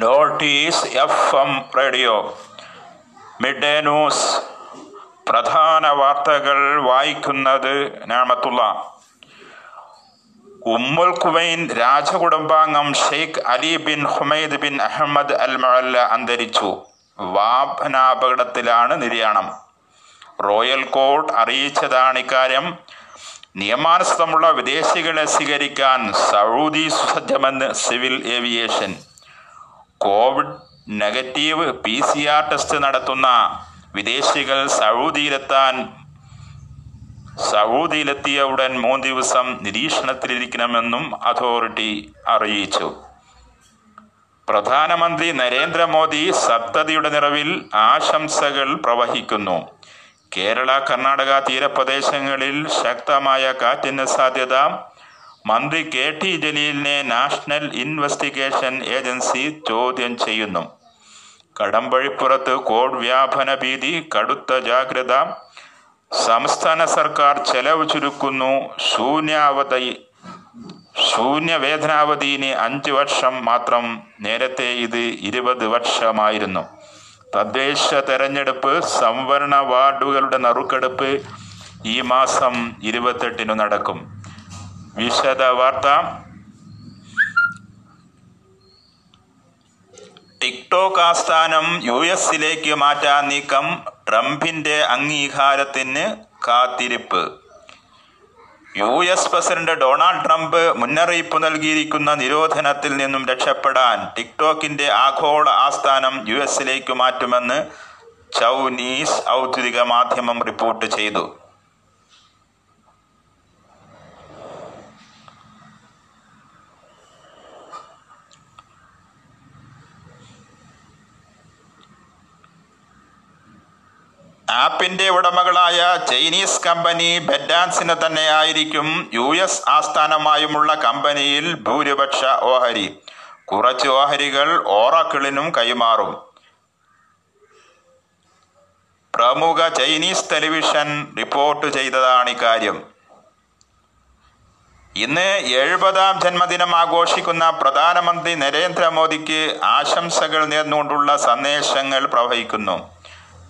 Notice F M radio. Mid day news. പ്രധാന വാർത്തകൾ വായിക്കുന്നത് നാമത്തുള്ള. Umm al Quwain രാജകുടുംബാംഗം Sheikh Ali bin Humaid bin Ahmed Al Mualla അന്തരിച്ചു. വാഹനാപകടത്തിലാണ് നിര്യാണം. റോയൽ കോർട്ട് അറിയിച്ചതാണ് ഇക്കാര്യം. നിയമാനുസൃതമുള്ള വിദേശികളെ സ്വീകരിക്കാൻ Saudi സുസജ്ജമെന്ന് civil aviation. Covid negative P C R test നടത്തുന്ന വിദേശികൾ സൗദിയിലെത്താൻ സൗദിയിലെത്തിയ ഉടൻ മൂന്ന് ദിവസം നിരീക്ഷണത്തിലിരിക്കണമെന്നും അതോറിറ്റി അറിയിച്ചു. പ്രധാനമന്ത്രി നരേന്ദ്രമോദി സപ്തതിയുടെ നിറവിൽ ആശംസകൾ പ്രവഹിക്കുന്നു. കേരള കർണാടക തീരപ്രദേശങ്ങളിൽ ശക്തമായ കാറ്റിന് സാധ്യത മന്ത്രി കെ ടി ജലീലിനെ നാഷണൽ ഇൻവെസ്റ്റിഗേഷൻ ഏജൻസി ചോദ്യം ചെയ്യുന്നു. കടമ്പഴിപ്പുറത്ത് കോവിഡ് വ്യാപന ഭീതി കടുത്ത ജാഗ്രത. സംസ്ഥാന സർക്കാർ ചെലവ് ചുരുക്കുന്നു. ശൂന്യാവധി ശൂന്യവേതനാവധിന് അഞ്ച് വർഷം മാത്രം. നേരത്തെ ഇത് ഇരുപത് വർഷമായിരുന്നു. തദ്ദേശ തെരഞ്ഞെടുപ്പ് സംവരണ വാർഡുകളുടെ നറുക്കെടുപ്പ് ഈ മാസം ഇരുപത്തെട്ടിനു നടക്കും. വിശദ വാർത്ത. ടിക്ടോക്ക് ആസ്ഥാനം യു എസിലേക്ക് മാറ്റാൻ നീക്കം ട്രംപിന്റെ അംഗീകാരത്തിന് കാത്തിരിപ്പ്. U S president Donald Trump മുന്നറിയിപ്പ് നൽകിയിരിക്കുന്ന നിരോധനത്തിൽ നിന്നും രക്ഷപ്പെടാൻ ടിക്ടോക്കിന്റെ ആഗോള ആസ്ഥാനം യു എസിലേക്ക് മാറ്റുമെന്ന് ചൗനീസ് ഔദ്യോഗിക മാധ്യമം റിപ്പോർട്ട് ചെയ്തു. ആപ്പിന്റെ ഉടമകളായ ചൈനീസ് കമ്പനി ബെഡാൻസിന് തന്നെയായിരിക്കും യു എസ് ആസ്ഥാനമായുമുള്ള കമ്പനിയിൽ ഭൂരിപക്ഷ ഓഹരി. കുറച്ച് ഓഹരികൾ ഓറക്കിളിനും കൈമാറും. പ്രമുഖ ചൈനീസ് ടെലിവിഷൻ റിപ്പോർട്ട് ചെയ്തതാണ് ഇക്കാര്യം. ഇന്ന് എഴുപതാം ജന്മദിനം ആഘോഷിക്കുന്ന പ്രധാനമന്ത്രി നരേന്ദ്രമോദിക്ക് ആശംസകൾ നേർന്നുകൊണ്ടുള്ള സന്ദേശങ്ങൾ പ്രവഹിക്കുന്നു.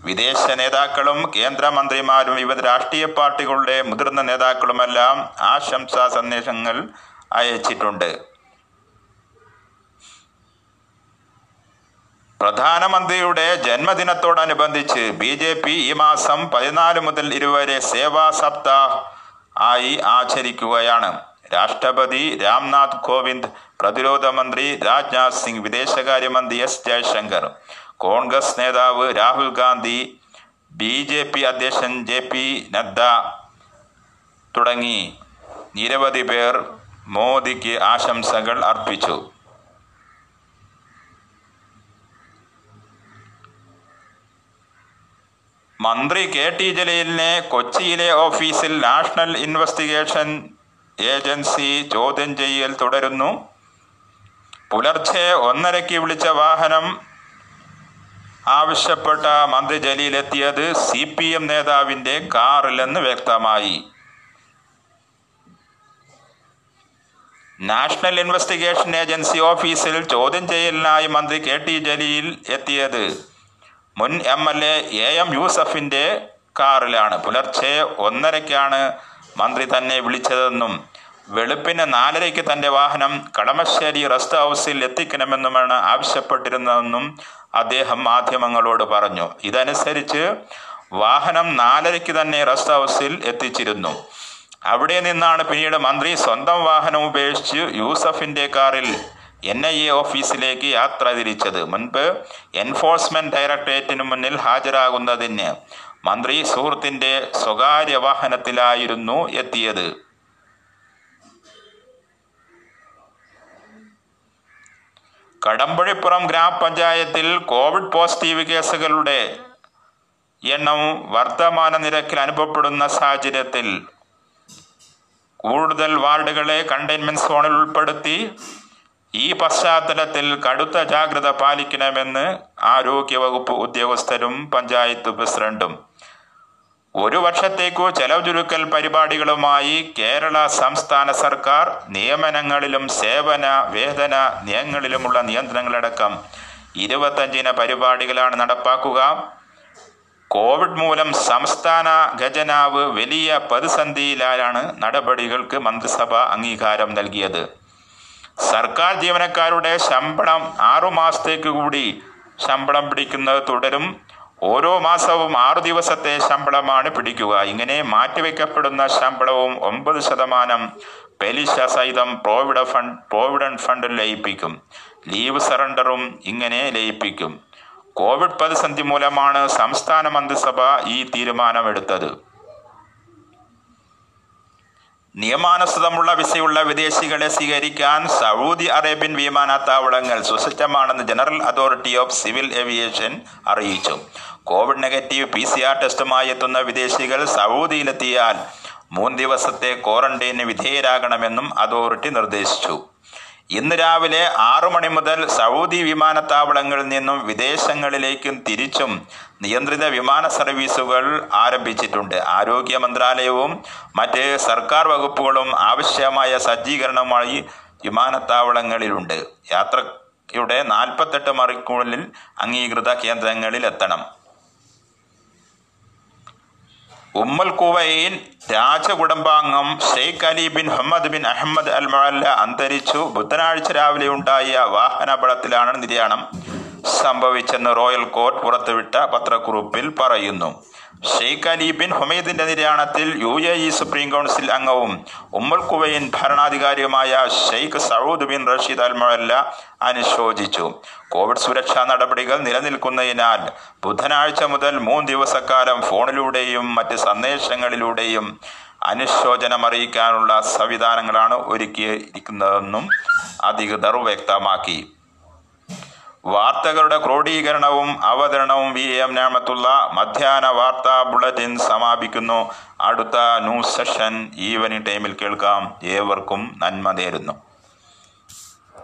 വിദേശ നേതാക്കളും കേന്ദ്രമന്ത്രിമാരും വിവിധ രാഷ്ട്രീയ പാർട്ടികളുടെ മുതിർന്ന നേതാക്കളുമെല്ലാം ആശംസാ സന്ദേശങ്ങൾ അയച്ചിട്ടുണ്ട്. പ്രധാനമന്ത്രിയുടെ ജന്മദിനത്തോടനുബന്ധിച്ച് ബി ജെ പി ഈ മാസം പതിനാല് മുതൽ ഇരുവരെ സേവാ സപ്താഹ് ആയി ആചരിക്കുകയാണ്. രാഷ്ട്രപതി രാംനാഥ് കോവിന്ദ് പ്രതിരോധ മന്ത്രി രാജ്നാഥ് സിംഗ് വിദേശകാര്യമന്ത്രി എസ് ജയശങ്കർ കോൺഗ്രസ് നേതാവ് Rahul Gandhi B J P അധ്യക്ഷൻ ജെ പി നദ്ദ തുടങ്ങി നിരവധി പേർ മോദിക്ക് ആശംസകൾ അർപ്പിച്ചു. മന്ത്രി കെ ടി ജലീലിനെ കൊച്ചിയിലെ ഓഫീസിൽ നാഷണൽ ഇൻവെസ്റ്റിഗേഷൻ ഏജൻസി ചോദ്യം ചെയ്യൽ തുടരുന്നു. പുലർച്ചെ ഒന്നരയ്ക്ക് വിളിച്ച വാഹനം ആവശ്യപ്പെട്ട മന്ത്രി ജലീൽ എത്തിയത് സി പി എം നേതാവിന്റെ കാറിലെന്ന് വ്യക്തമായി. നാഷണൽ ഇൻവെസ്റ്റിഗേഷൻ ഏജൻസി ഓഫീസിൽ ചോദ്യം ചെയ്യലിനായി മന്ത്രി കെ ടി ജലീൽ എത്തിയത് മുൻ M L A A M യൂസഫിന്റെ കാറിലാണ്. പുലർച്ചെ ഒന്നരയ്ക്കാണ് മന്ത്രി തന്നെ വിളിച്ചതെന്നും വെളുപ്പിന് നാലരയ്ക്ക് തന്റെ വാഹനം കടമശ്ശേരി റെസ്റ്റ് ഹൗസിൽ എത്തിക്കണമെന്നുമാണ് ആവശ്യപ്പെട്ടിരുന്നതെന്നും അദ്ദേഹം മാധ്യമങ്ങളോട് പറഞ്ഞു. ഇതനുസരിച്ച് വാഹനം നാലരയ്ക്ക് തന്നെ റെസ്റ്റ് ഹൗസിൽ എത്തിച്ചിരുന്നു. അവിടെ നിന്നാണ് പിന്നീട് മന്ത്രി സ്വന്തം വാഹനം ഉപേക്ഷിച്ച് യൂസഫിന്റെ കാറിൽ എൻ ഐ എ ഓഫീസിലേക്ക് യാത്ര തിരിച്ചത്. മുൻപ് എൻഫോഴ്സ്മെന്റ് ഡയറക്ടറേറ്റിന് മുന്നിൽ ഹാജരാകുന്നതിന് മന്ത്രി സുഹൃത്തിന്റെ സ്വകാര്യ വാഹനത്തിലായിരുന്നു എത്തിയത്. കടമ്പഴിപ്പുറം ഗ്രാമപഞ്ചായത്തിൽ കോവിഡ് പോസിറ്റീവ് കേസുകളുടെ എണ്ണം വർത്തമാന നിരക്കിൽ അനുഭവപ്പെടുന്ന സാഹചര്യത്തിൽ കൂടുതൽ വാർഡുകളെ കണ്ടെയ്ൻമെന്റ് സോണിൽ ഉൾപ്പെടുത്തി ഈ പശ്ചാത്തലത്തിൽ കടുത്ത ജാഗ്രത പാലിക്കണമെന്ന് ആരോഗ്യവകുപ്പ് ഉദ്യോഗസ്ഥരും പഞ്ചായത്ത് പ്രസിഡന്റും ഒരു വർഷത്തേക്കു ചെലവ് ചുരുക്കൽ പരിപാടികളുമായി കേരള സംസ്ഥാന സർക്കാർ നിയമനങ്ങളിലും സേവന വേതന നയങ്ങളിലുമുള്ള നിയന്ത്രണങ്ങളടക്കം ഇരുപത്തഞ്ചിന പരിപാടികളാണ് നടപ്പാക്കുക. കോവിഡ് മൂലം സംസ്ഥാന ഖജനാവ് വലിയ പ്രതിസന്ധിയിലാണ് നടപടികൾക്ക് മന്ത്രിസഭ അംഗീകാരം നൽകിയത്. സർക്കാർ ജീവനക്കാരുടെ ശമ്പളം ആറുമാസത്തേക്ക് കൂടി ശമ്പളം പിടിക്കുന്നത് തുടരും. ഓരോ മാസവും ആറു ദിവസത്തെ ശമ്പളമാണ് പിടിക്കുക. ഇങ്ങനെ മാറ്റിവെക്കപ്പെടുന്ന ശമ്പളവും ഒമ്പത് ശതമാനം പലിശ സഹിതം പ്രോവിഡ ഫണ്ട് പ്രോവിഡന്റ് ഫണ്ടിൽ ലയിപ്പിക്കും. ലീവ് സറണ്ടറും ഇങ്ങനെ ലയിപ്പിക്കും. കോവിഡ് പ്രതിസന്ധി മൂലമാണ് സംസ്ഥാന മന്ത്രിസഭ ഈ തീരുമാനമെടുത്തത്. നിയമാനുസൃതമുള്ള വിസയുള്ള വിദേശികളെ സ്വീകരിക്കാൻ സൗദി അറേബ്യൻ വിമാനത്താവളങ്ങൾ സുസജ്ജമാണെന്ന് general authority of civil aviation അറിയിച്ചു. Covid negative P C R ടെസ്റ്റുമായി എത്തുന്ന വിദേശികൾ സൗദിയിലെത്തിയാൽ മൂന്ന് ദിവസത്തെ ക്വാറന്റൈന് വിധേയരാകണമെന്നും അതോറിറ്റി നിർദ്ദേശിച്ചു. ഇന്ന് രാവിലെ ആറു മണി മുതൽ സൗദി വിമാനത്താവളങ്ങളിൽ നിന്നും വിദേശങ്ങളിലേക്കും തിരിച്ചും നിയന്ത്രിത വിമാന സർവീസുകൾ ആരംഭിച്ചിട്ടുണ്ട്. ആരോഗ്യ മന്ത്രാലയവും മറ്റ് സർക്കാർ വകുപ്പുകളും ആവശ്യമായ സജ്ജീകരണമായി വിമാനത്താവളങ്ങളിലുണ്ട്. യാത്രയുടെ നാൽപ്പത്തെട്ട് മണിക്കൂറിൽ അംഗീകൃത കേന്ദ്രങ്ങളിൽ എത്തണം. Umm al Quwain രാജകുടുംബാംഗം Sheikh Ali bin Hamad bin Ahmed Al Mualla അന്തരിച്ചു. ബുധനാഴ്ച രാവിലെ ഉണ്ടായ വാഹനാപകടത്തിലാണ് നിര്യാണം സംഭവിച്ചെന്ന് റോയൽ കോർട്ട് പുറത്തുവിട്ട പത്രക്കുറിപ്പിൽ പറയുന്നു. ഷെയ്ഖ് അലി ബിൻ ഹുമൈദിന്റെ നിര്യാണത്തിൽ U A E supreme council അംഗവും Umm al Quwain ഭരണാധികാരിയുമായ Sheikh Saud bin Rashid Al Mualla അനുശോചിച്ചു. കോവിഡ് സുരക്ഷാ നടപടികൾ നിലനിൽക്കുന്നതിനാൽ ബുധനാഴ്ച മുതൽ മൂന്ന് ദിവസക്കാലം ഫോണിലൂടെയും മറ്റ് സന്ദേശങ്ങളിലൂടെയും അനുശോചനം അറിയിക്കാനുള്ള സംവിധാനങ്ങളാണ് ഒരുക്കിയിരിക്കുന്നതെന്നും അധികൃതർ വ്യക്തമാക്കി. വാർത്തകളുടെ ക്രോഡീകരണവും അവതരണവും വി എം ഞാമത്തുള്ള മധ്യാഹ്ന വാർത്താ ബുള്ളറ്റിൻ സമാപിക്കുന്നു. അടുത്ത ന്യൂസ് സെഷൻ ഈവനിംഗ് ടൈമിൽ കേൾക്കാം. ഏവർക്കും നന്മ നേരുന്നു.